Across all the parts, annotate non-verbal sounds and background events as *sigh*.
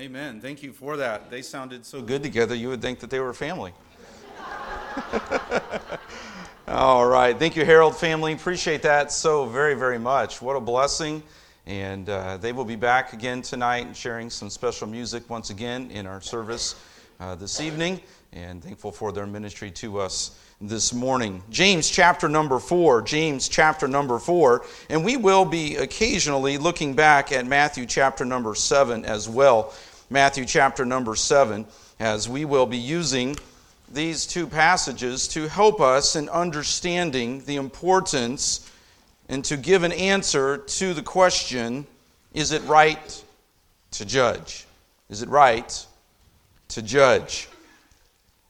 Amen. Thank you for that. They sounded so good together, you would think that they were family. *laughs* All right. Thank you, Harold family. Appreciate that so very, very much. What a blessing. And uh, they will be back again tonight and sharing some special music once again in our service uh, this evening. And thankful for their ministry to us this morning. James chapter number four. James chapter number four. And we will be occasionally looking back at Matthew chapter number seven as well. Matthew chapter number seven, as we will be using these two passages to help us in understanding the importance and to give an answer to the question is it right to judge? Is it right to judge?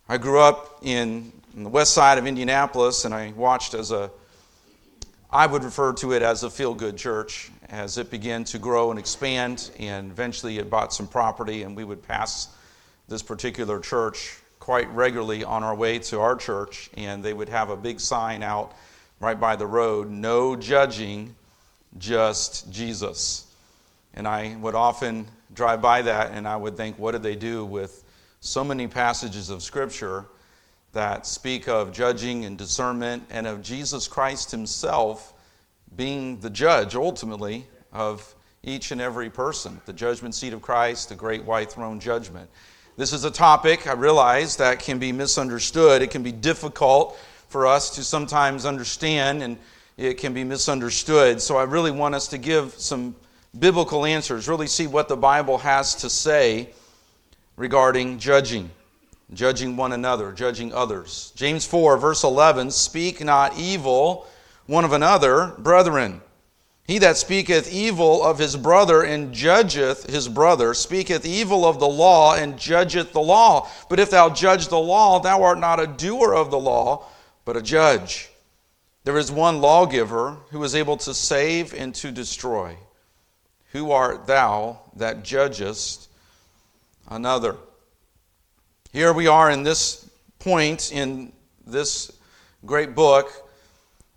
I grew up in, in, the west side of Indianapolis and I watched as a, I would refer to it as a feel good church as it began to grow and expand. And eventually it bought some property and we would pass this particular church quite regularly on our way to our church, and they would have a big sign out right by the road no judging, just Jesus. And I would often drive by that and I would think, what did they do with so many passages of Scripture that speak of judging and discernment and of Jesus Christ Himself being the judge ultimately of each and every person, the judgment seat of Christ, the great white throne judgment. This is a topic, I realize, that can be misunderstood. It can be difficult for us to sometimes understand, and it can be misunderstood. So I really want us to give some biblical answers, really see what the Bible has to say regarding judging, judging one another, judging others. James 4, verse 11 Speak not evil one of another, brethren. He that speaketh evil of his brother and judgeth his brother speaketh evil of the law and judgeth the law. But if thou judge the law, thou art not a doer of the law, but a judge. There is one lawgiver who is able to save and to destroy. Who art thou that judgest another? Here we are in this point in this great book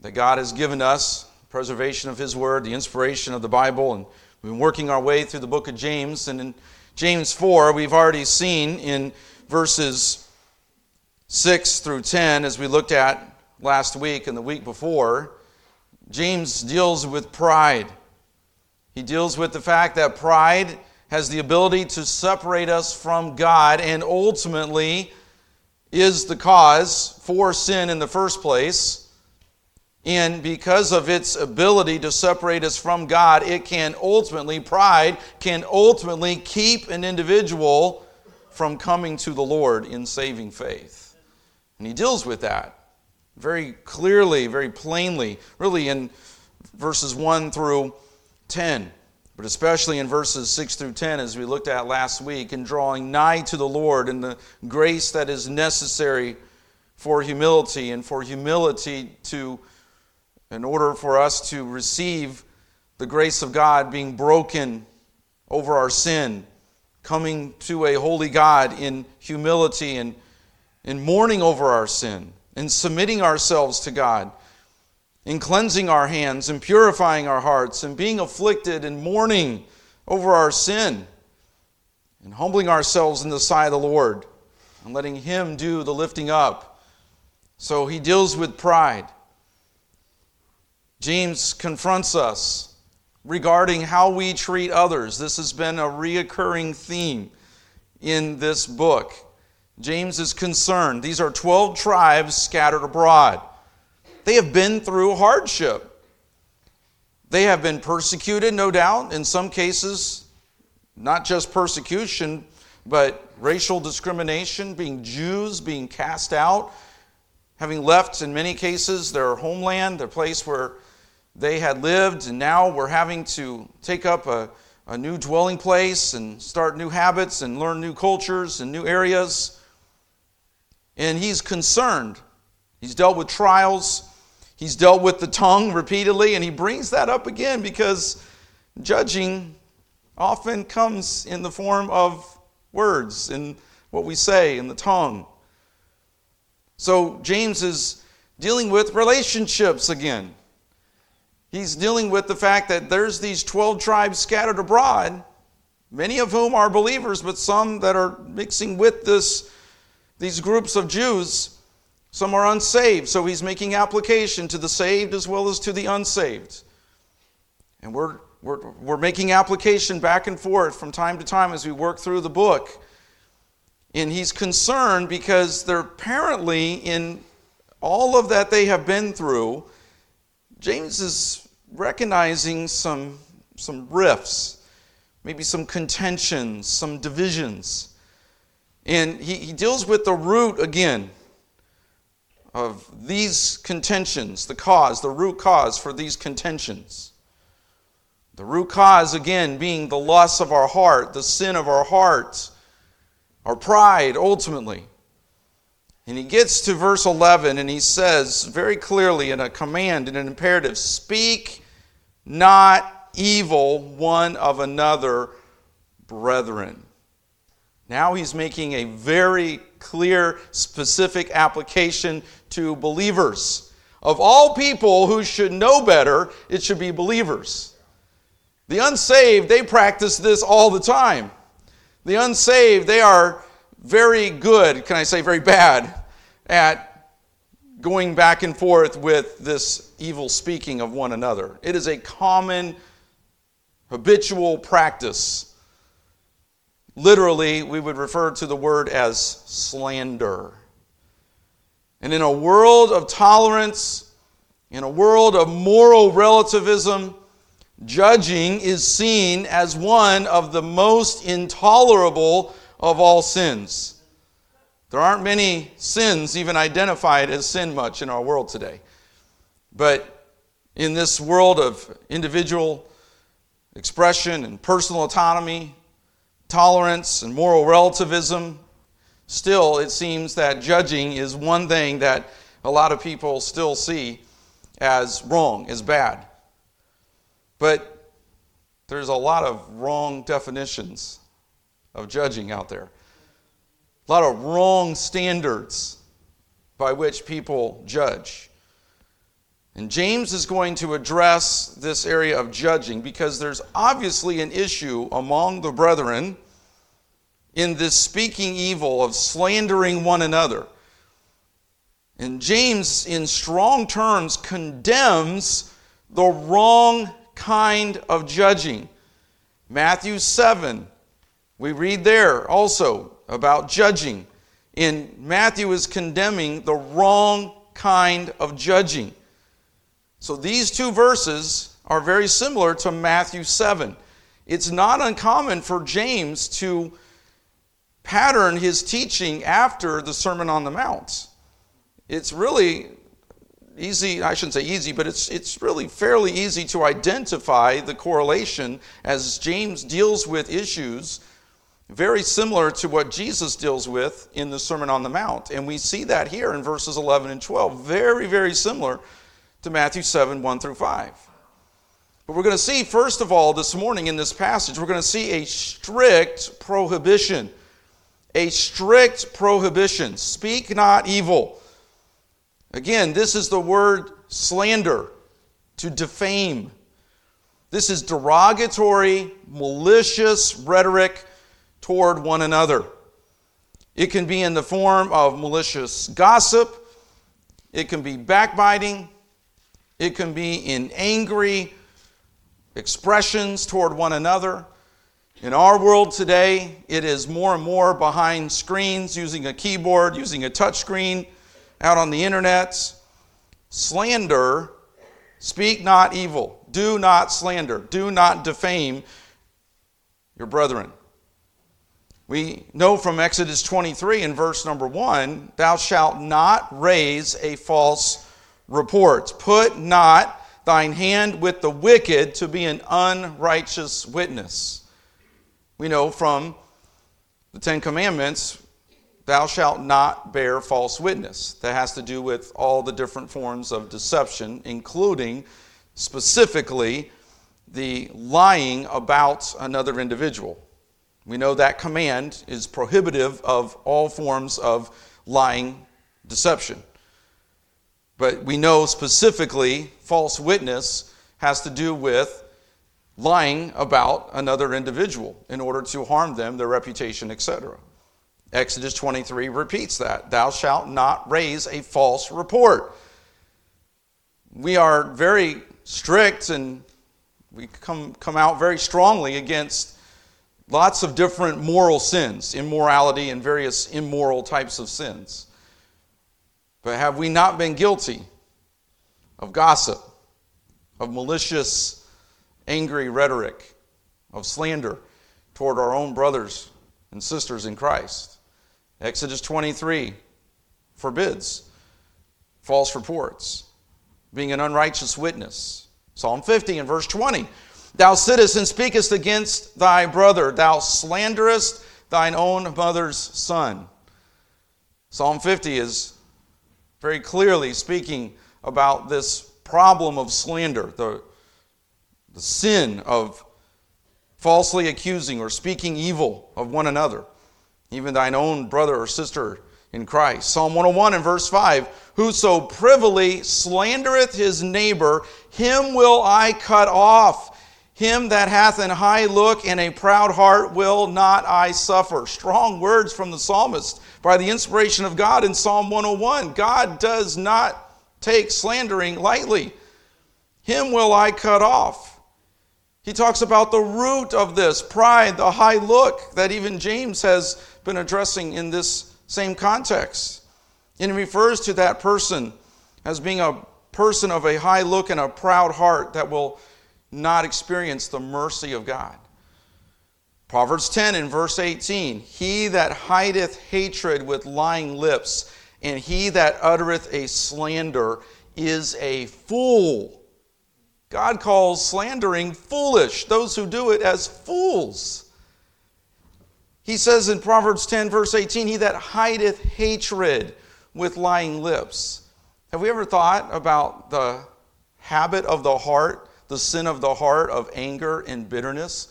that God has given us preservation of His Word, the inspiration of the Bible, and we've been working our way through the book of James. And in James 4, we've already seen in verses 6 through 10, as we looked at last week and the week before, James deals with pride. He deals with the fact that pride has the ability to separate us from God and ultimately is the cause for sin in the first place. And because of its ability to separate us from God, it can ultimately, pride can ultimately keep an individual from coming to the Lord in saving faith. And he deals with that very clearly, very plainly, really in verses 1 through 10, but especially in verses 6 through 10, as we looked at last week, in drawing nigh to the Lord and the grace that is necessary for humility and for humility to in order for us to receive the grace of God being broken over our sin, coming to a holy God in humility and in mourning over our sin, in submitting ourselves to God, in cleansing our hands and purifying our hearts, and being afflicted and mourning over our sin, and humbling ourselves in the sight of the Lord, and letting Him do the lifting up. So He deals with pride. James confronts us regarding how we treat others. This has been a reoccurring theme in this book. James is concerned. These are 12 tribes scattered abroad. They have been through hardship. They have been persecuted, no doubt, in some cases, not just persecution, but racial discrimination, being Jews, being cast out, having left, in many cases, their homeland, their place where they had lived, and now we're having to take up a, a new dwelling place and start new habits and learn new cultures and new areas. And he's concerned. He's dealt with trials, he's dealt with the tongue repeatedly, and he brings that up again because judging often comes in the form of words and what we say in the tongue. So James is dealing with relationships again. He's dealing with the fact that there's these 12 tribes scattered abroad, many of whom are believers, but some that are mixing with this, these groups of Jews. Some are unsaved, so he's making application to the saved as well as to the unsaved. And we're, we're, we're making application back and forth from time to time as we work through the book. And he's concerned because they're apparently, in all of that they have been through, James is recognizing some, some rifts, maybe some contentions, some divisions. And he, he deals with the root again of these contentions, the cause, the root cause for these contentions. The root cause, again, being the lust of our heart, the sin of our heart, our pride, ultimately. And he gets to verse 11 and he says very clearly in a command, in an imperative, speak not evil one of another, brethren. Now he's making a very clear, specific application to believers. Of all people who should know better, it should be believers. The unsaved, they practice this all the time. The unsaved, they are very good, can I say very bad, at going back and forth with this evil speaking of one another. It is a common, habitual practice. Literally, we would refer to the word as slander. And in a world of tolerance, in a world of moral relativism, judging is seen as one of the most intolerable of all sins. There aren't many sins even identified as sin much in our world today. But in this world of individual expression and personal autonomy, tolerance and moral relativism, still it seems that judging is one thing that a lot of people still see as wrong, as bad. But there's a lot of wrong definitions of judging out there. A lot of wrong standards by which people judge. And James is going to address this area of judging because there's obviously an issue among the brethren in this speaking evil of slandering one another. And James, in strong terms, condemns the wrong kind of judging. Matthew 7, we read there also about judging. And Matthew is condemning the wrong kind of judging. So these two verses are very similar to Matthew 7. It's not uncommon for James to pattern his teaching after the Sermon on the Mount. It's really easy, I shouldn't say easy, but it's, it's really fairly easy to identify the correlation as James deals with issues very similar to what Jesus deals with in the Sermon on the Mount. And we see that here in verses 11 and 12. Very, very similar to Matthew 7 1 through 5. But we're going to see, first of all, this morning in this passage, we're going to see a strict prohibition. A strict prohibition. Speak not evil. Again, this is the word slander, to defame. This is derogatory, malicious rhetoric toward one another. It can be in the form of malicious gossip, it can be backbiting, it can be in angry expressions toward one another. In our world today, it is more and more behind screens, using a keyboard, using a touchscreen, out on the internet. Slander, speak not evil. Do not slander. Do not defame your brethren. We know from Exodus 23 in verse number 1 Thou shalt not raise a false report. Put not thine hand with the wicked to be an unrighteous witness. We know from the Ten Commandments, thou shalt not bear false witness. That has to do with all the different forms of deception, including specifically the lying about another individual. We know that command is prohibitive of all forms of lying deception. But we know specifically false witness has to do with lying about another individual in order to harm them, their reputation, etc. Exodus 23 repeats that. Thou shalt not raise a false report. We are very strict and we come, come out very strongly against lots of different moral sins, immorality, and various immoral types of sins. But have we not been guilty of gossip, of malicious, angry rhetoric, of slander toward our own brothers and sisters in Christ? Exodus 23 forbids false reports, being an unrighteous witness Psalm 50 and verse 20. Thou sittest and speakest against thy brother, thou slanderest thine own mother's son. Psalm 50 is very clearly speaking about this problem of slander, the, the sin of falsely accusing or speaking evil of one another, even thine own brother or sister in Christ. Psalm 101 and verse 5 Whoso privily slandereth his neighbor, him will I cut off. Him that hath an high look and a proud heart will not I suffer. Strong words from the psalmist by the inspiration of God in Psalm 101. God does not take slandering lightly. Him will I cut off. He talks about the root of this pride, the high look that even James has been addressing in this same context. And he refers to that person as being a person of a high look and a proud heart that will not experience the mercy of God. Proverbs 10 and verse 18 He that hideth hatred with lying lips, and he that uttereth a slander is a fool. God calls slandering foolish, those who do it as fools. He says in Proverbs 10, verse 18, He that hideth hatred with lying lips. Have we ever thought about the habit of the heart, the sin of the heart of anger and bitterness?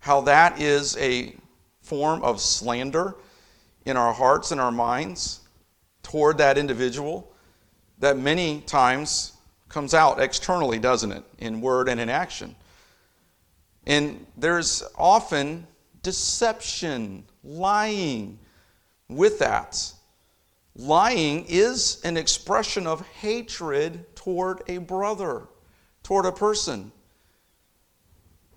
How that is a form of slander in our hearts and our minds toward that individual that many times comes out externally, doesn't it? In word and in action. And there's often deception, lying with that. Lying is an expression of hatred toward a brother, toward a person.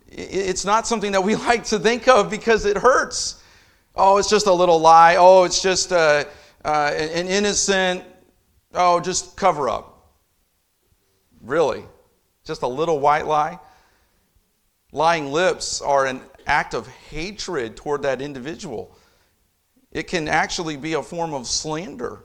It's not something that we *laughs* like to think of because it hurts. Oh, it's just a little lie. Oh, it's just a, uh, an innocent, oh, just cover up. Really? Just a little white lie? Lying lips are an act of hatred toward that individual. It can actually be a form of slander.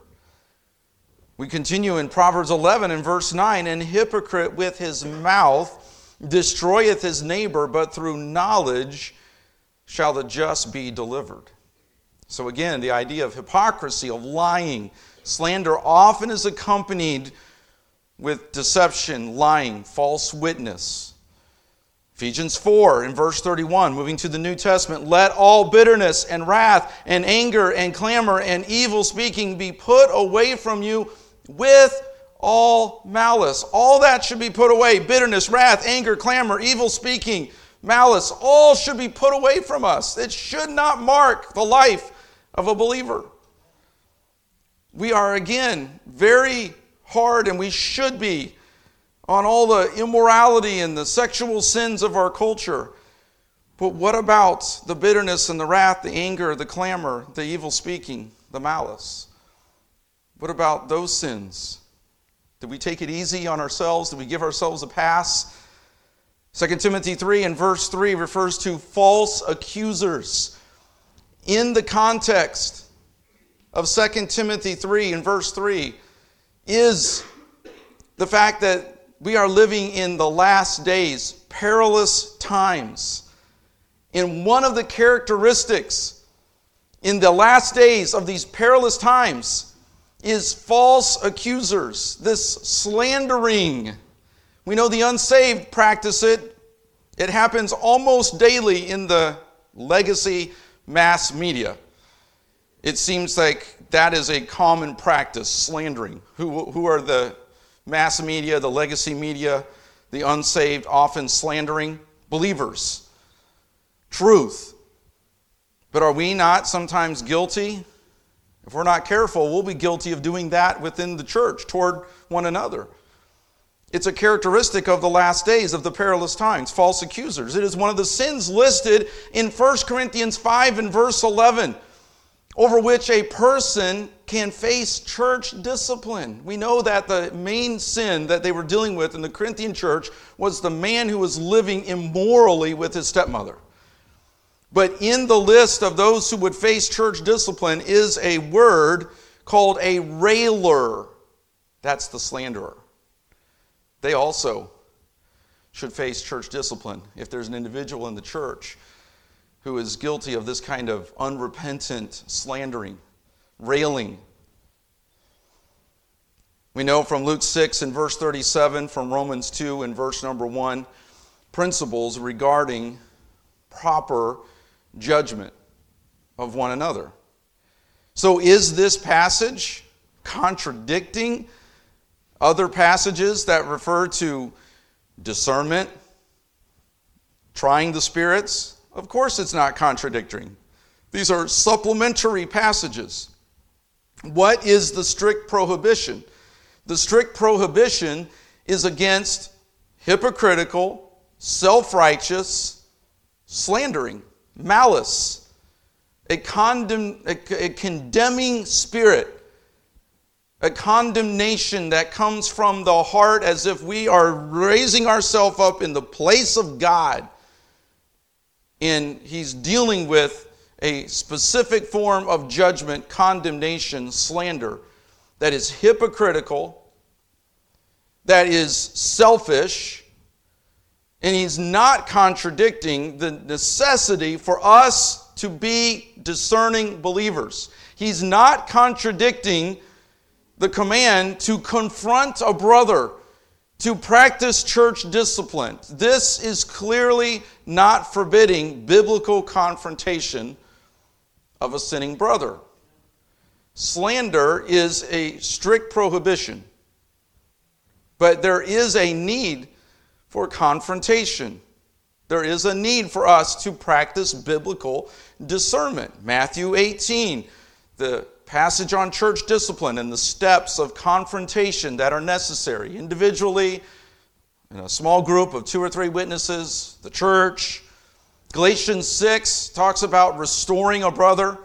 We continue in Proverbs 11 and verse 9 And hypocrite with his mouth destroyeth his neighbor, but through knowledge shall the just be delivered. So, again, the idea of hypocrisy, of lying, slander often is accompanied with deception, lying, false witness. Ephesians 4 in verse 31, moving to the New Testament, let all bitterness and wrath and anger and clamor and evil speaking be put away from you with all malice. All that should be put away bitterness, wrath, anger, clamor, evil speaking, malice. All should be put away from us. It should not mark the life of a believer. We are, again, very hard, and we should be on all the immorality and the sexual sins of our culture. But what about the bitterness and the wrath, the anger, the clamor, the evil speaking, the malice? What about those sins? Did we take it easy on ourselves? Did we give ourselves a pass? 2 Timothy 3 and verse 3 refers to false accusers. In the context of 2 Timothy 3 and verse 3 is the fact that we are living in the last days, perilous times. And one of the characteristics in the last days of these perilous times is false accusers, this slandering. We know the unsaved practice it. It happens almost daily in the legacy mass media. It seems like that is a common practice, slandering. Who, who are the mass media, the legacy media, the unsaved often slandering believers. Truth. But are we not sometimes guilty? If we're not careful, we'll be guilty of doing that within the church toward one another. It's a characteristic of the last days of the perilous times, false accusers. It is one of the sins listed in 1 Corinthians 5 and verse 11, over which a person can face church discipline. We know that the main sin that they were dealing with in the Corinthian church was the man who was living immorally with his stepmother. But in the list of those who would face church discipline is a word called a railer. That's the slanderer. They also should face church discipline if there's an individual in the church who is guilty of this kind of unrepentant slandering, railing. We know from Luke 6 and verse 37, from Romans 2 and verse number 1, principles regarding proper judgment of one another. So, is this passage contradicting other passages that refer to discernment, trying the spirits? Of course, it's not contradicting. These are supplementary passages. What is the strict prohibition? The strict prohibition is against hypocritical, self righteous slandering malice, a, condemn, a, a condemning spirit, a condemnation that comes from the heart as if we are raising ourselves up in the place of God. And he's dealing with a specific form of judgment, condemnation, slander that is hypocritical, that is selfish, and he's not contradicting the necessity for us to be discerning believers. He's not contradicting the command to confront a brother, to practice church discipline. This is clearly not forbidding biblical confrontation of a sinning brother. Slander is a strict prohibition, but there is a need for confrontation. There is a need for us to practice biblical discernment. Matthew 18, the passage on church discipline and the steps of confrontation that are necessary individually, in a small group of two or three witnesses, the church. Galatians 6 talks about restoring a brother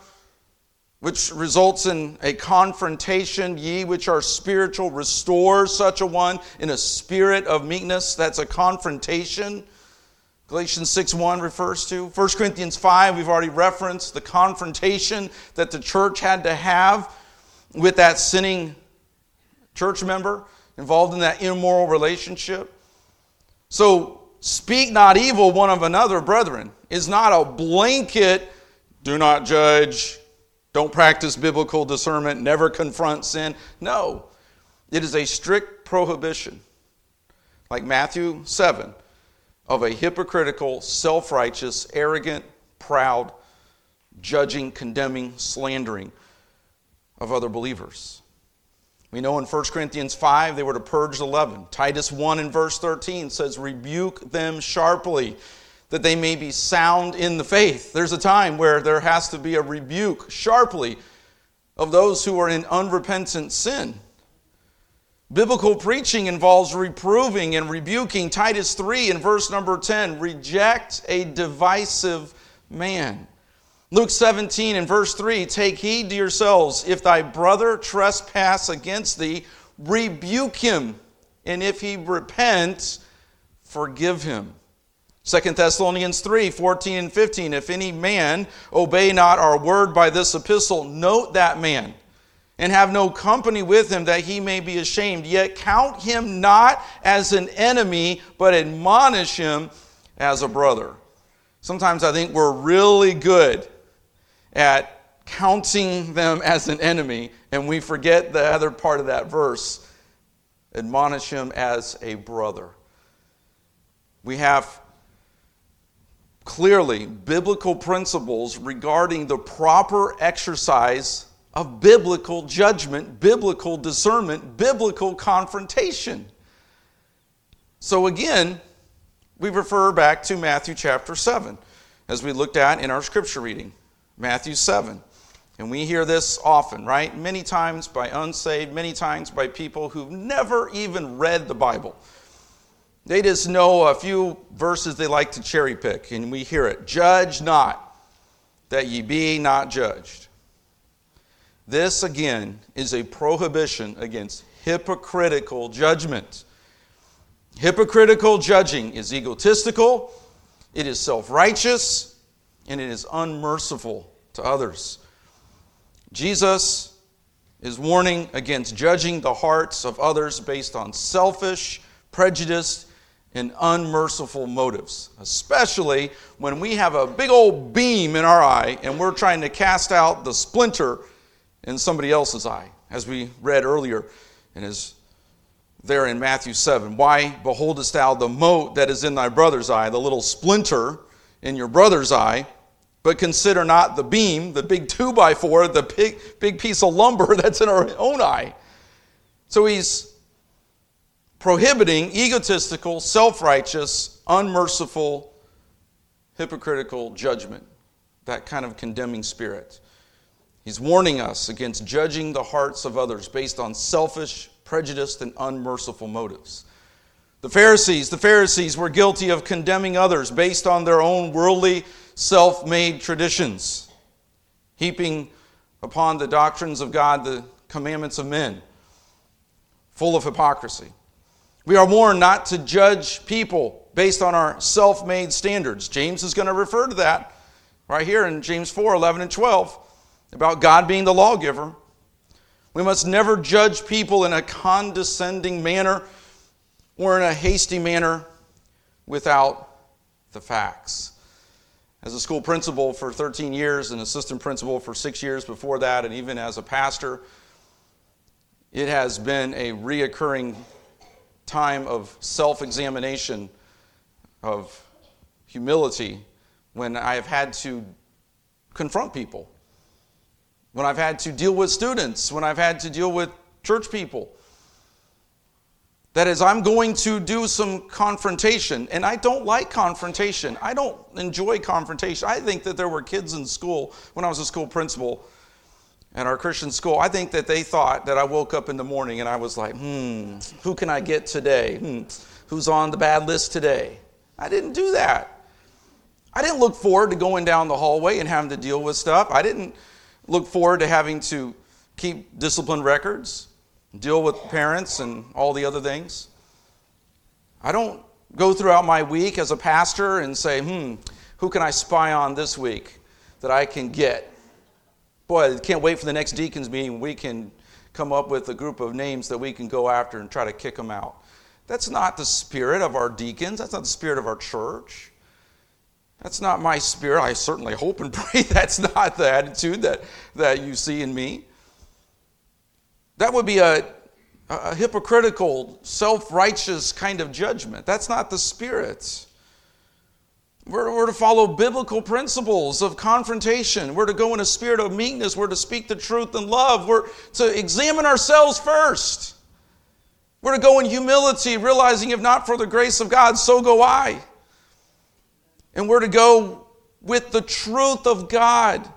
which results in a confrontation. Ye which are spiritual, restore such a one in a spirit of meekness. That's a confrontation. Galatians 6 1 refers to. 1 Corinthians 5, we've already referenced the confrontation that the church had to have with that sinning church member involved in that immoral relationship. So, speak not evil one of another, brethren, is not a blanket, do not judge, don't practice biblical discernment, never confront sin. No, it is a strict prohibition, like Matthew 7, of a hypocritical, self righteous, arrogant, proud, judging, condemning, slandering of other believers. We know in 1 Corinthians 5 they were to purge the leaven. Titus 1 and verse 13 says, Rebuke them sharply that they may be sound in the faith. There's a time where there has to be a rebuke sharply of those who are in unrepentant sin. Biblical preaching involves reproving and rebuking. Titus 3 in verse number 10 reject a divisive man. Luke 17 in verse 3 Take heed to yourselves. If thy brother trespass against thee, rebuke him. And if he repent, forgive him. 2 Thessalonians 3 14 and 15. If any man obey not our word by this epistle, note that man and have no company with him that he may be ashamed. Yet count him not as an enemy, but admonish him as a brother. Sometimes I think we're really good at counting them as an enemy, and we forget the other part of that verse admonish him as a brother. We have clearly biblical principles regarding the proper exercise of biblical judgment, biblical discernment, biblical confrontation. So again, we refer back to Matthew chapter 7, as we looked at in our scripture reading. Matthew 7. And we hear this often, right? Many times by unsaved, many times by people who've never even read the Bible. They just know a few verses they like to cherry pick, and we hear it Judge not, that ye be not judged. This, again, is a prohibition against hypocritical judgment. Hypocritical judging is egotistical, it is self righteous, and it is unmerciful to others. Jesus is warning against judging the hearts of others based on selfish, prejudiced, and unmerciful motives, especially when we have a big old beam in our eye and we're trying to cast out the splinter in somebody else's eye, as we read earlier and as there in Matthew 7. Why beholdest thou the mote that is in thy brother's eye, the little splinter in your brother's eye, but consider not the beam, the big two by four, the big, big piece of lumber *laughs* that's in our own eye? So he's prohibiting egotistical, self righteous, unmerciful, hypocritical judgment, that kind of condemning spirit. He's warning us against judging the hearts of others based on selfish, prejudiced, and unmerciful motives. The Pharisees, the Pharisees were guilty of condemning others based on their own worldly, self made traditions, heaping upon the doctrines of God the commandments of men, full of hypocrisy. We are warned not to judge people based on our self made standards. James is going to refer to that right here in James 4 11 and 12 about God being the lawgiver. We must never judge people in a condescending manner or in a hasty manner without the facts. As a school principal for 13 years, an assistant principal for six years before that, and even as a pastor, it has been a reoccurring time of self examination, of humility, when I have had to confront people when I've had to deal with students, when I've had to deal with church people. That is, I'm going to do some confrontation, and I don't like confrontation. I don't enjoy confrontation. I think that there were kids in school when I was a school principal at our Christian school. I think that they thought that I woke up in the morning and I was like, hmm, who can I get today? Hmm, who's on the bad list today? I didn't do that. I didn't look forward to going down the hallway and having to deal with stuff. I didn't look forward to having to keep discipline records, deal with parents, and all the other things. I don't go throughout my week as a pastor and say, hmm, who can I spy on this week that I can get? Boy, can't wait for the next deacons meeting. We can come up with a group of names that we can go after and try to kick them out. That's not the spirit of our deacons. That's not the spirit of our church. That's not my spirit. I certainly hope and *laughs* pray that's not the attitude that, that you see in me. That would be a, a hypocritical, self righteous kind of judgment. That's not the spirit. We're, we're, to follow biblical principles of confrontation. We're to go in a spirit of meekness. We're to speak the truth in love. We're to examine ourselves first. We're to go in humility, realizing if not for the grace of God, so go I. And we're to go with the truth of God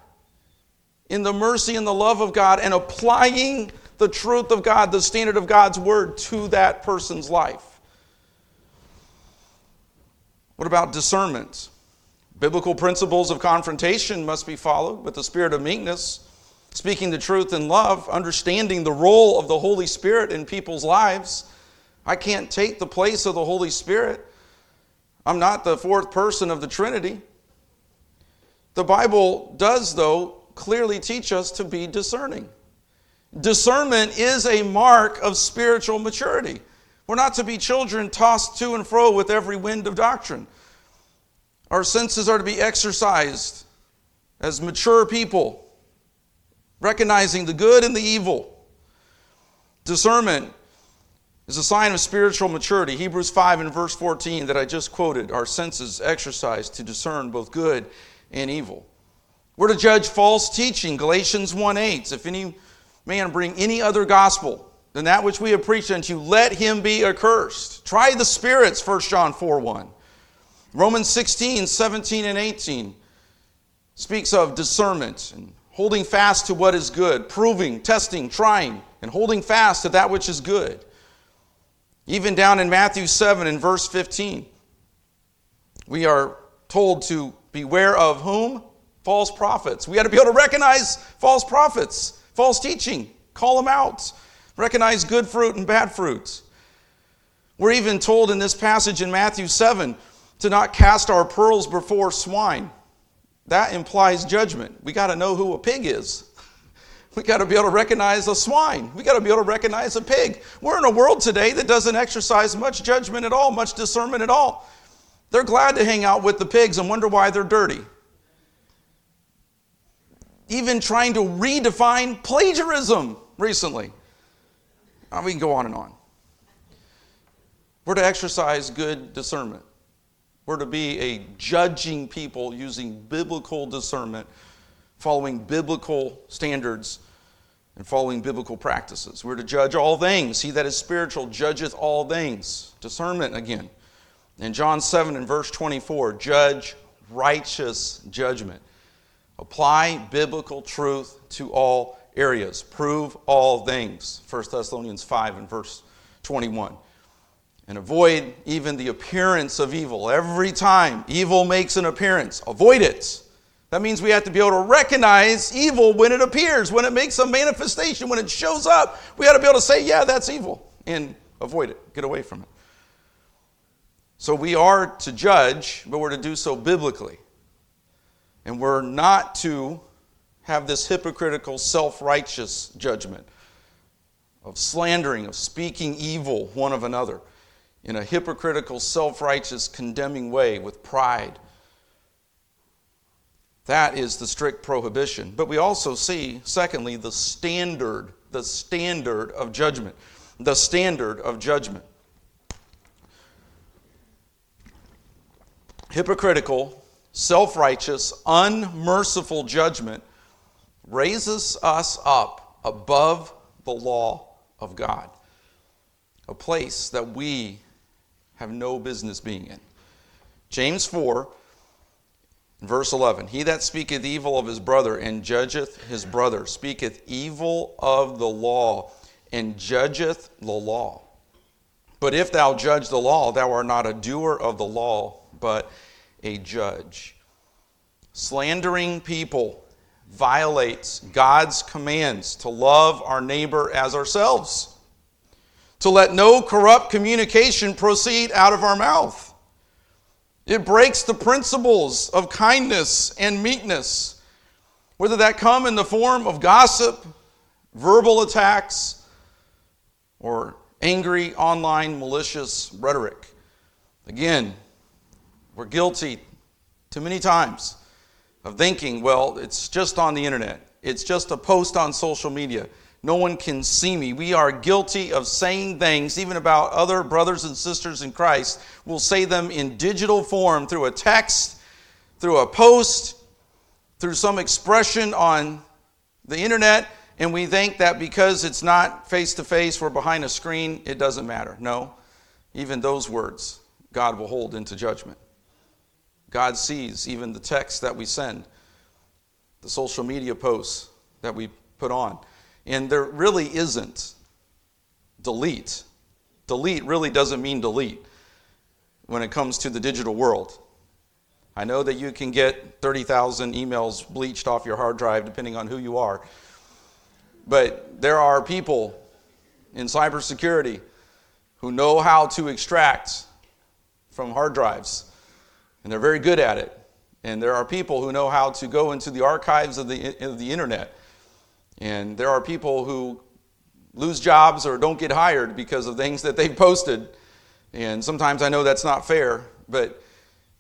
in the mercy and the love of God and applying the truth of God, the standard of God's word, to that person's life. What about discernment? Biblical principles of confrontation must be followed with the spirit of meekness, speaking the truth in love, understanding the role of the Holy Spirit in people's lives. I can't take the place of the Holy Spirit. I'm not the fourth person of the Trinity. The Bible does, though, clearly teach us to be discerning. Discernment is a mark of spiritual maturity. We're not to be children tossed to and fro with every wind of doctrine. Our senses are to be exercised as mature people, recognizing the good and the evil. Discernment is a sign of spiritual maturity. Hebrews 5 and verse 14 that I just quoted, our senses exercised to discern both good and evil. We're to judge false teaching, Galatians 1 8. If any man bring any other gospel than that which we have preached unto you, let him be accursed. Try the spirits, 1 John 4 1. Romans 16, 17, and 18 speaks of discernment and holding fast to what is good, proving, testing, trying, and holding fast to that which is good. Even down in Matthew 7 and verse 15, we are told to beware of whom? False prophets. We got to be able to recognize false prophets, false teaching, call them out, recognize good fruit and bad fruit. We're even told in this passage in Matthew 7 to not cast our pearls before swine. That implies judgment. We got to know who a pig is. *laughs* We got to be able to recognize a swine. We got to be able to recognize a pig. We're in a world today that doesn't exercise much judgment at all, much discernment at all. They're glad to hang out with the pigs and wonder why they're dirty. Even trying to redefine plagiarism recently. We can go on and on. We're to exercise good discernment. We're to be a judging people using biblical discernment, following biblical standards, and following biblical practices. We're to judge all things. He that is spiritual judgeth all things. Discernment again. In John 7 and verse 24, judge righteous judgment. Apply biblical truth to all areas. Prove all things. 1 Thessalonians 5 and verse 21 and avoid even the appearance of evil. Every time evil makes an appearance, avoid it. That means we have to be able to recognize evil when it appears, when it makes a manifestation, when it shows up. We got to be able to say, yeah, that's evil, and avoid it, get away from it. So we are to judge, but we're to do so biblically. And we're not to have this hypocritical, self righteous judgment of slandering, of speaking evil one of another in a hypocritical, self righteous, condemning way with pride. That is the strict prohibition. But we also see, secondly, the standard, the standard of judgment. The standard of judgment. Hypocritical, self righteous, unmerciful judgment raises us up above the law of God, a place that we have no business being in. James 4, verse 11 He that speaketh evil of his brother and judgeth his brother speaketh evil of the law and judgeth the law. But if thou judge the law, thou art not a doer of the law, but a judge. Slandering people violates God's commands to love our neighbor as ourselves to let no corrupt communication proceed out of our mouth. It breaks the principles of kindness and meekness, whether that come in the form of gossip, verbal attacks, or angry online malicious rhetoric. Again, we're guilty too many times of thinking, well, it's just on the internet, it's just a post on social media. No one can see me. We are guilty of saying things, even about other brothers and sisters in Christ. We'll say them in digital form through a text, through a post, through some expression on the internet, and we think that because it's not face to face, we're behind a screen, it doesn't matter. No, even those words God will hold into judgment. God sees even the text that we send, the social media posts that we put on. And there really isn't delete. Delete really doesn't mean delete when it comes to the digital world. I know that you can get 30,000 emails bleached off your hard drive depending on who you are. But there are people in cybersecurity who know how to extract from hard drives, and they're very good at it. And there are people who know how to go into the archives of the, of the internet and there are people who lose jobs or don't get hired because of things that they've posted. And sometimes I know that's not fair, but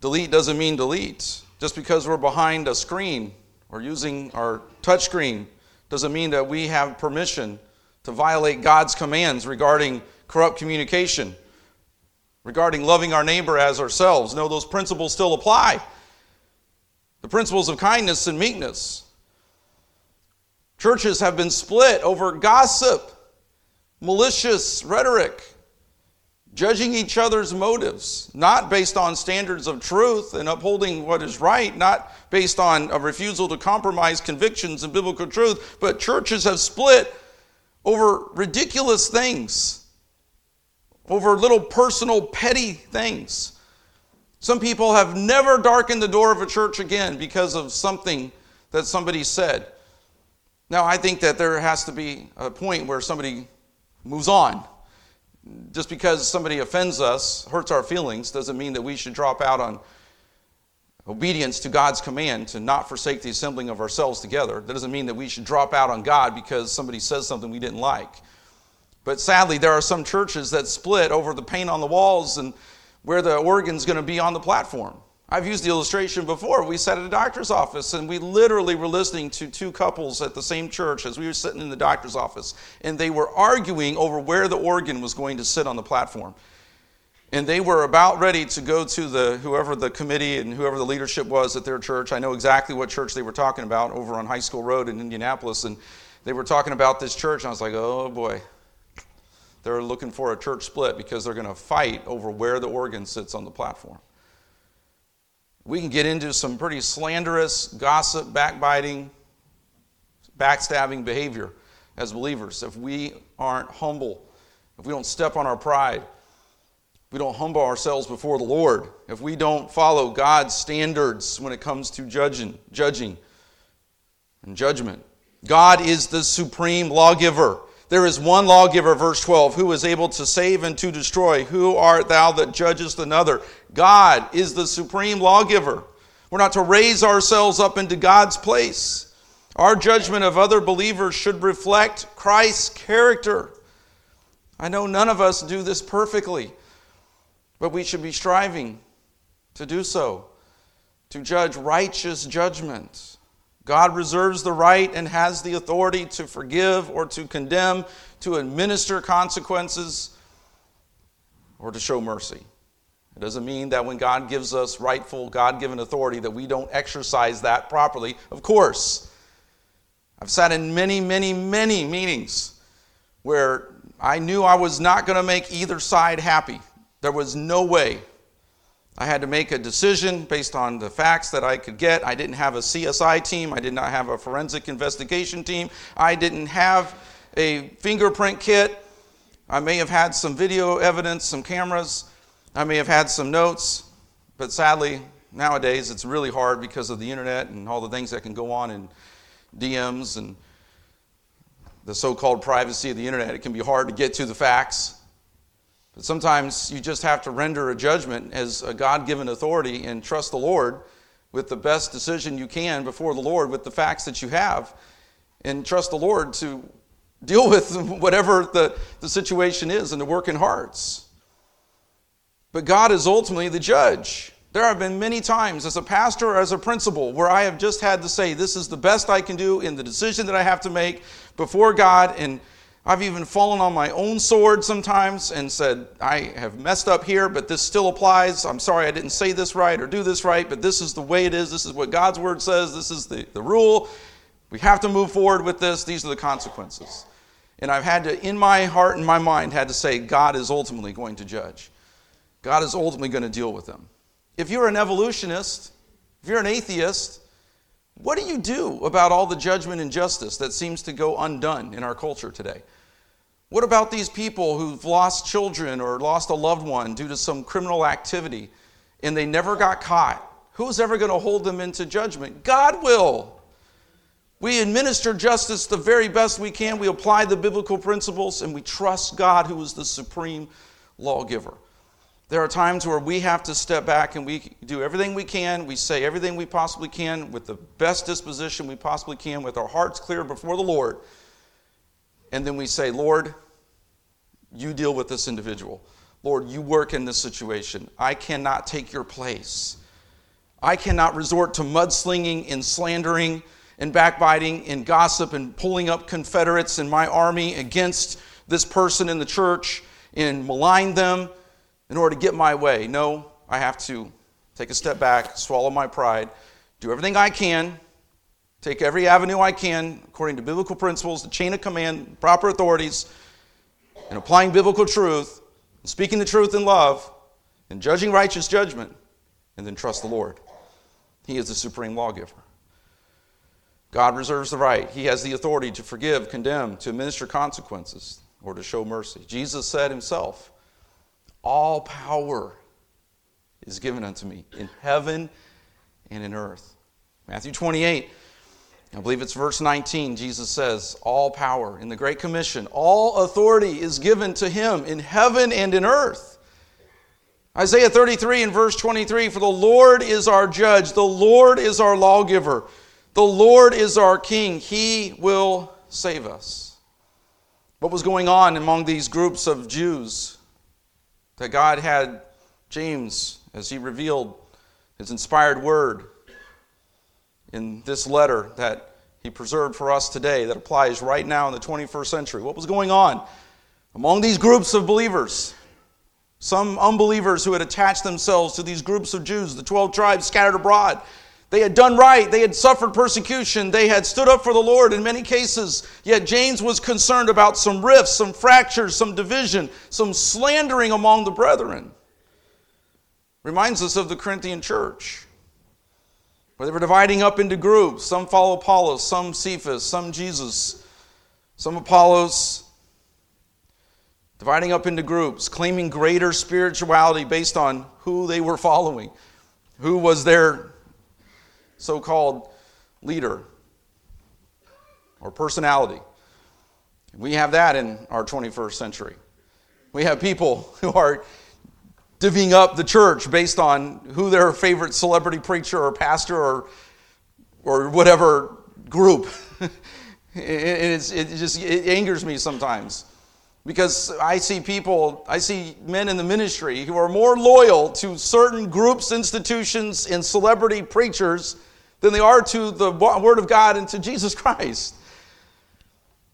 delete doesn't mean delete. Just because we're behind a screen or using our touch screen doesn't mean that we have permission to violate God's commands regarding corrupt communication, regarding loving our neighbor as ourselves. No, those principles still apply. The principles of kindness and meekness. Churches have been split over gossip. malicious rhetoric, judging each other's motives, not based on standards of truth and upholding what is right, not based on a refusal to compromise convictions and biblical truth, but churches have split over ridiculous things, over little personal petty things. Some people have never darkened the door of a church again because of something that somebody said. Now, I think that there has to be a point where somebody moves on. Just because somebody offends us, hurts our feelings, doesn't mean that we should drop out on obedience to God's command to not forsake the assembling of ourselves together. That doesn't mean that we should drop out on God because somebody says something we didn't like. But sadly, there are some churches that split over the paint on the walls and where the organ's going to be on the platform. I've used the illustration before. We sat at a doctor's office and we literally were listening to two couples at the same church as we were sitting in the doctor's office. And they were arguing over where the organ was going to sit on the platform. And they were about ready to go to the whoever the committee and whoever the leadership was at their church. I know exactly what church they were talking about over on High School Road in Indianapolis. And they were talking about this church. And I was like, oh boy, they're looking for a church split because they're going to fight over where the organ sits on the platform we can get into some pretty slanderous, gossip, backbiting, backstabbing behavior as believers if we aren't humble, if we don't step on our pride, if we don't humble ourselves before the Lord, if we don't follow God's standards when it comes to judging, judging and judgment. God is the supreme lawgiver. There is one lawgiver, verse 12, who is able to save and to destroy. Who art thou that judgest another? God is the supreme lawgiver. We're not to raise ourselves up into God's place. Our judgment of other believers should reflect Christ's character. I know none of us do this perfectly, but we should be striving to do so, to judge righteous judgment. God reserves the right and has the authority to forgive or to condemn, to administer consequences, or to show mercy. It doesn't mean that when God gives us rightful, God given authority, that we don't exercise that properly. Of course. I've sat in many, many, many meetings where I knew I was not going to make either side happy. There was no way I had to make a decision based on the facts that I could get. I didn't have a CSI team. I did not have a forensic investigation team. I didn't have a fingerprint kit. I may have had some video evidence, some cameras. I may have had some notes. But sadly, nowadays it's really hard because of the internet and all the things that can go on in DMs and the so called privacy of the internet. It can be hard to get to the facts. But sometimes you just have to render a judgment as a God given authority and trust the Lord with the best decision you can before the Lord with the facts that you have and trust the Lord to deal *laughs* with whatever the, the situation is and the working hearts. But God is ultimately the judge. There have been many times as a pastor or as a principal where I have just had to say, This is the best I can do in the decision that I have to make before God. And I've even fallen on my own sword sometimes and said, I have messed up here, but this still applies. I'm sorry I didn't say this right or do this right, but this is the way it is. This is what God's word says. This is the, the rule. We have to move forward with this. These are the consequences. And I've had to, in my heart and my mind, had to say, God is ultimately going to judge. God is ultimately going to deal with them. If you're an evolutionist, if you're an atheist, what do you do about all the judgment and justice that seems to go undone in our culture today? What about these people who've lost children or lost a loved one due to some criminal activity and they never got caught? Who's ever going to hold them into judgment? God will. We administer justice the very best we can. We apply the biblical principles and we trust God, who is the supreme lawgiver. There are times where we have to step back and we do everything we can. We say everything we possibly can with the best disposition we possibly can, with our hearts clear before the Lord. And then we say, Lord, you deal with this individual. Lord, you work in this situation. I cannot take your place. I cannot resort to mudslinging and slandering and backbiting and gossip and pulling up Confederates in my army against this person in the church and malign them in order to get my way. No, I have to take a step back, swallow my pride, do everything I can, take every avenue I can according to biblical principles, the chain of command, proper authorities, and applying biblical truth, and speaking the truth in love, and judging righteous judgment, and then trust the Lord. He is the supreme lawgiver. God reserves the right. He has the authority to forgive, condemn, to administer consequences, or to show mercy. Jesus said himself, All power is given unto me in heaven and in earth. Matthew 28, I believe it's verse 19, Jesus says, All power in the Great Commission, all authority is given to him in heaven and in earth. Isaiah 33 and verse 23 For the Lord is our judge, the Lord is our lawgiver. The Lord is our King. He will save us. What was going on among these groups of Jews? That God had James, as he revealed his inspired word in this letter that he preserved for us today, that applies right now in the 21st century. What was going on among these groups of believers? Some unbelievers who had attached themselves to these groups of Jews, the 12 tribes scattered abroad. They had done right. They had suffered persecution. They had stood up for the Lord in many cases. Yet James was concerned about some rifts, some fractures, some division, some slandering among the brethren. Reminds us of the Corinthian church, where they were dividing up into groups. Some follow Apollos, some Cephas, some Jesus, some Apollos, dividing up into groups, claiming greater spirituality based on who they were following, who was their so called leader or personality. We have that in our 21st century. We have people *laughs* who are divvying up the church based on who their favorite celebrity preacher or pastor or, or whatever group. *laughs* it, it just it angers me sometimes because I see people, I see men in the ministry who are more loyal to certain groups, institutions, and celebrity preachers than they are to the Word of God and to Jesus Christ.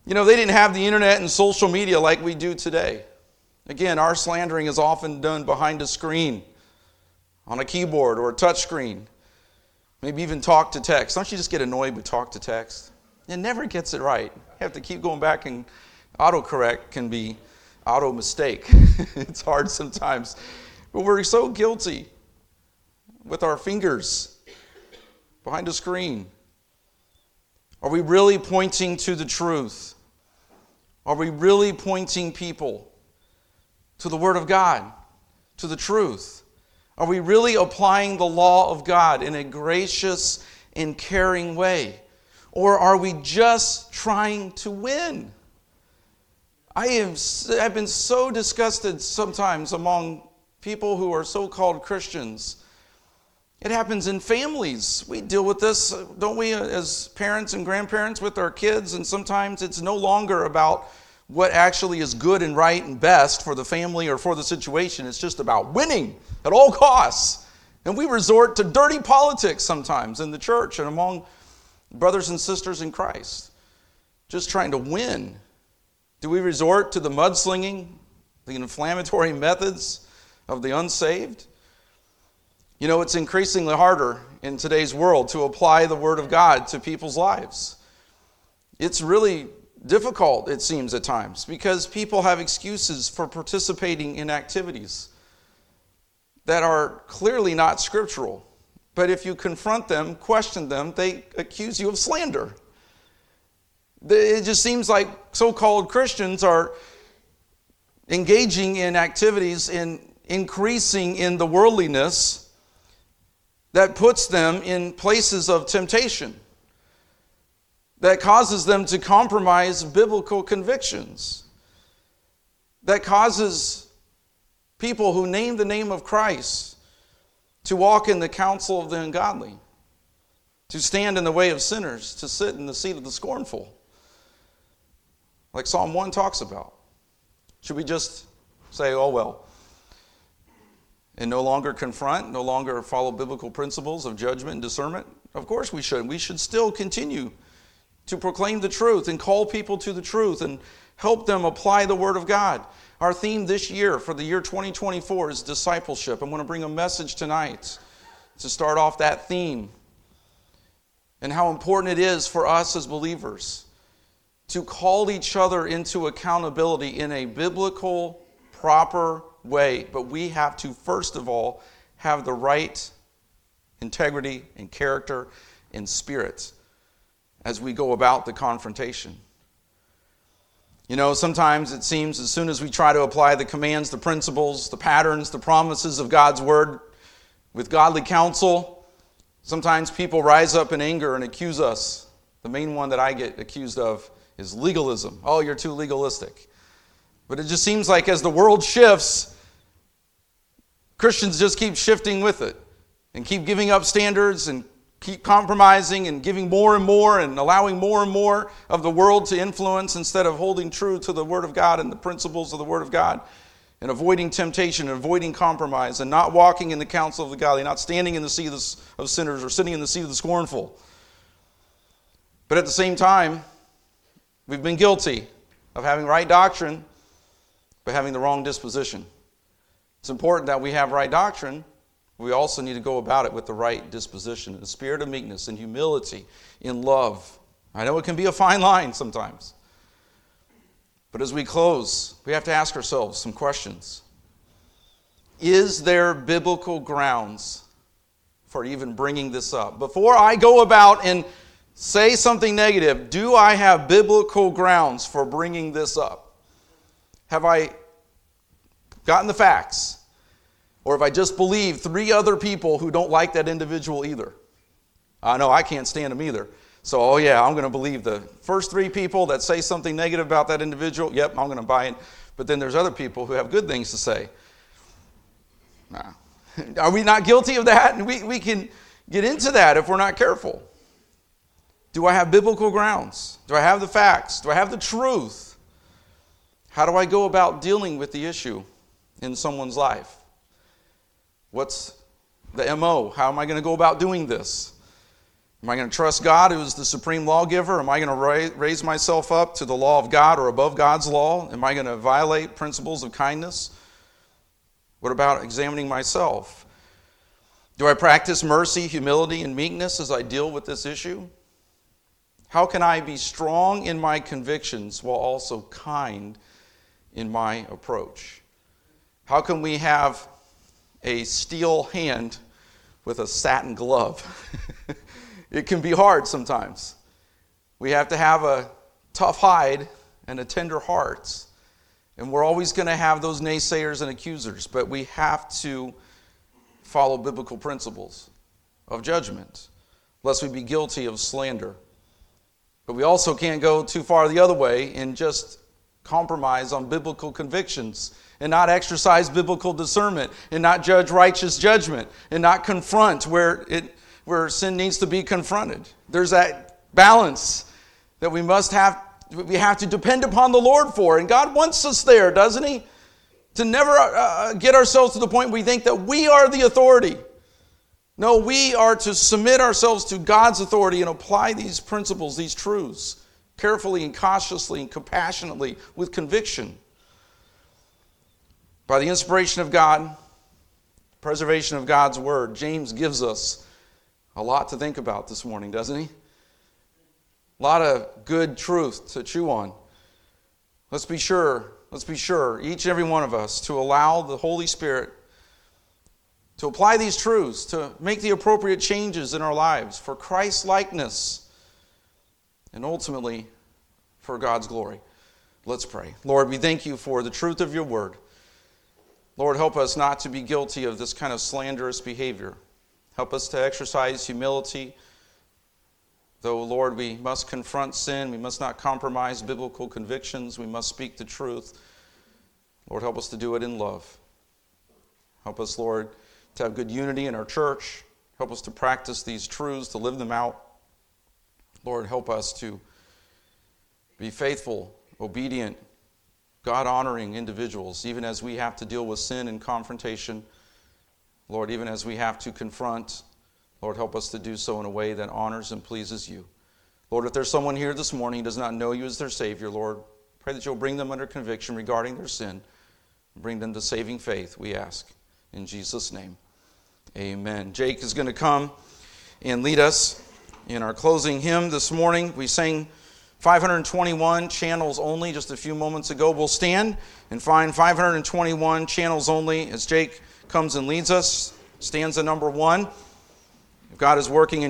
You know, they didn't have the internet and social media like we do today. Again, our slandering is often done behind a screen, on a keyboard or a touch screen. Maybe even talk to text. Don't you just get annoyed with talk to text? It never gets it right. You have to keep going back and autocorrect can be auto mistake. *laughs* it's hard sometimes. But we're so guilty with our fingers behind a screen? Are we really pointing to the truth? Are we really pointing people to the Word of God, to the truth? Are we really applying the law of God in a gracious and caring way? Or are we just trying to win? I have I've been so disgusted sometimes among people who are so called Christians it happens in families. We deal with this, don't we, as parents and grandparents with our kids? And sometimes it's no longer about what actually is good and right and best for the family or for the situation. It's just about winning at all costs. And we resort to dirty politics sometimes in the church and among brothers and sisters in Christ, just trying to win. Do we resort to the mudslinging, the inflammatory *laughs* methods of the unsaved? You know, it's increasingly harder in today's world to apply the Word of God to people's lives. It's really difficult, it seems, at times, because people have excuses for participating in activities that are clearly not scriptural. But if you confront them, question them, they accuse you of slander. It just seems like so called Christians are engaging in activities in increasing in the worldliness that puts them in places of temptation, that causes them to compromise biblical convictions, that causes people who name the name of Christ to walk in the counsel of the ungodly, to stand in the way of sinners, to sit in the seat of the scornful, like Psalm 1 talks about. Should we just say, oh, well, and no longer confront, no longer follow biblical principles of judgment and discernment? Of course we should. We should still continue to proclaim the truth and call people to the truth and help them apply the Word of God. Our theme this year for the year 2024 is discipleship. I'm going to bring a message tonight to start off that theme and how important it is for us as believers to call each other into accountability in a biblical, proper way. But we have to, first of all, have the right integrity and character and spirit as we go about the confrontation. You know, sometimes it seems as soon as we try to apply the commands, the principles, the patterns, the promises of God's word with godly counsel, sometimes people rise up in anger and accuse us. The main one that I get accused of is legalism. Oh, you're too legalistic. But it just seems like as the world shifts, Christians just keep shifting with it and keep giving up standards and keep compromising and giving more and more and allowing more and more of the world to influence instead of holding true to the Word of God and the principles of the Word of God and avoiding temptation and avoiding compromise and not walking in the counsel of the godly, not standing in the seat of sinners or sitting in the seat of the scornful. But at the same time, we've been guilty of having right doctrine but having the wrong disposition. It's important that we have right doctrine we also need to go about it with the right disposition, the spirit of meekness and humility, in love. I know it can be a fine line sometimes. But as we close, we have to ask ourselves some questions. Is there biblical grounds for even bringing this up? Before I go about and say something negative, do I have biblical grounds for bringing this up? Have I gotten the facts? Or if I just believe three other people who don't like that individual either. I know I can't stand them either. So, oh yeah, I'm going to believe the first three people that say something negative about that individual. Yep, I'm going to buy it. But then there's other people who have good things to say. Nah. *laughs* Are we not guilty of that? And we, we can get into that if we're not careful. Do I have biblical grounds? Do I have the facts? Do I have the truth? How do I go about dealing with the issue in someone's life? What's the MO? How am I going to go about doing this? Am I going to trust God, who is the supreme lawgiver? Am I going to raise myself up to the law of God or above God's law? Am I going to violate principles of kindness? What about examining myself? Do I practice mercy, humility, and meekness as I deal with this issue? How can I be strong in my convictions while also kind in my approach? How can we have a steel hand with a satin glove. *laughs* it can be hard sometimes. We have to have a tough hide and a tender heart. And we're always going to have those naysayers and accusers, but we have to follow biblical principles of judgment, lest we be guilty of slander. But we also can't go too far the other way and just compromise on biblical convictions and not exercise biblical discernment and not judge righteous judgment and not confront where, it, where sin needs to be confronted. There's that balance that we must have, we have to depend upon the Lord for. And God wants us there, doesn't He? To never uh, uh get ourselves to the point we think that we are the authority. No, we are to submit ourselves to God's authority and apply these principles, these truths, carefully and cautiously and compassionately with conviction. By the inspiration of God, preservation of God's word, James gives us a lot to think about this morning, doesn't he? A lot of good truth to chew on. Let's be sure, let's be sure, each and every one of us, to allow the Holy Spirit to apply these truths, to make the appropriate changes in our lives for Christ's likeness, and ultimately for God's glory. Let's pray. Lord, we thank you for the truth of your word. Lord, help us not to be guilty of this kind of slanderous behavior. Help us to exercise humility. Though, Lord, we must confront sin, we must not compromise biblical convictions, we must speak the truth. Lord, help us to do it in love. Help us, Lord, to have good unity in our church. Help us to practice these truths, to live them out. Lord, help us to be faithful, obedient, God honoring individuals, even as we have to deal with sin and confrontation. Lord, even as we have to confront, Lord, help us to do so in a way that honors and pleases you. Lord, if there's someone here this morning who does not know you as their Savior, Lord, pray that you'll bring them under conviction regarding their sin. Bring them to saving faith, we ask. In Jesus' name, amen. Jake is going to come and lead us in our closing hymn this morning. We sang 521 channels only just a few moments ago. We'll stand and find 521 channels only as Jake comes and leads us. stands Stanza number one. If God is working in your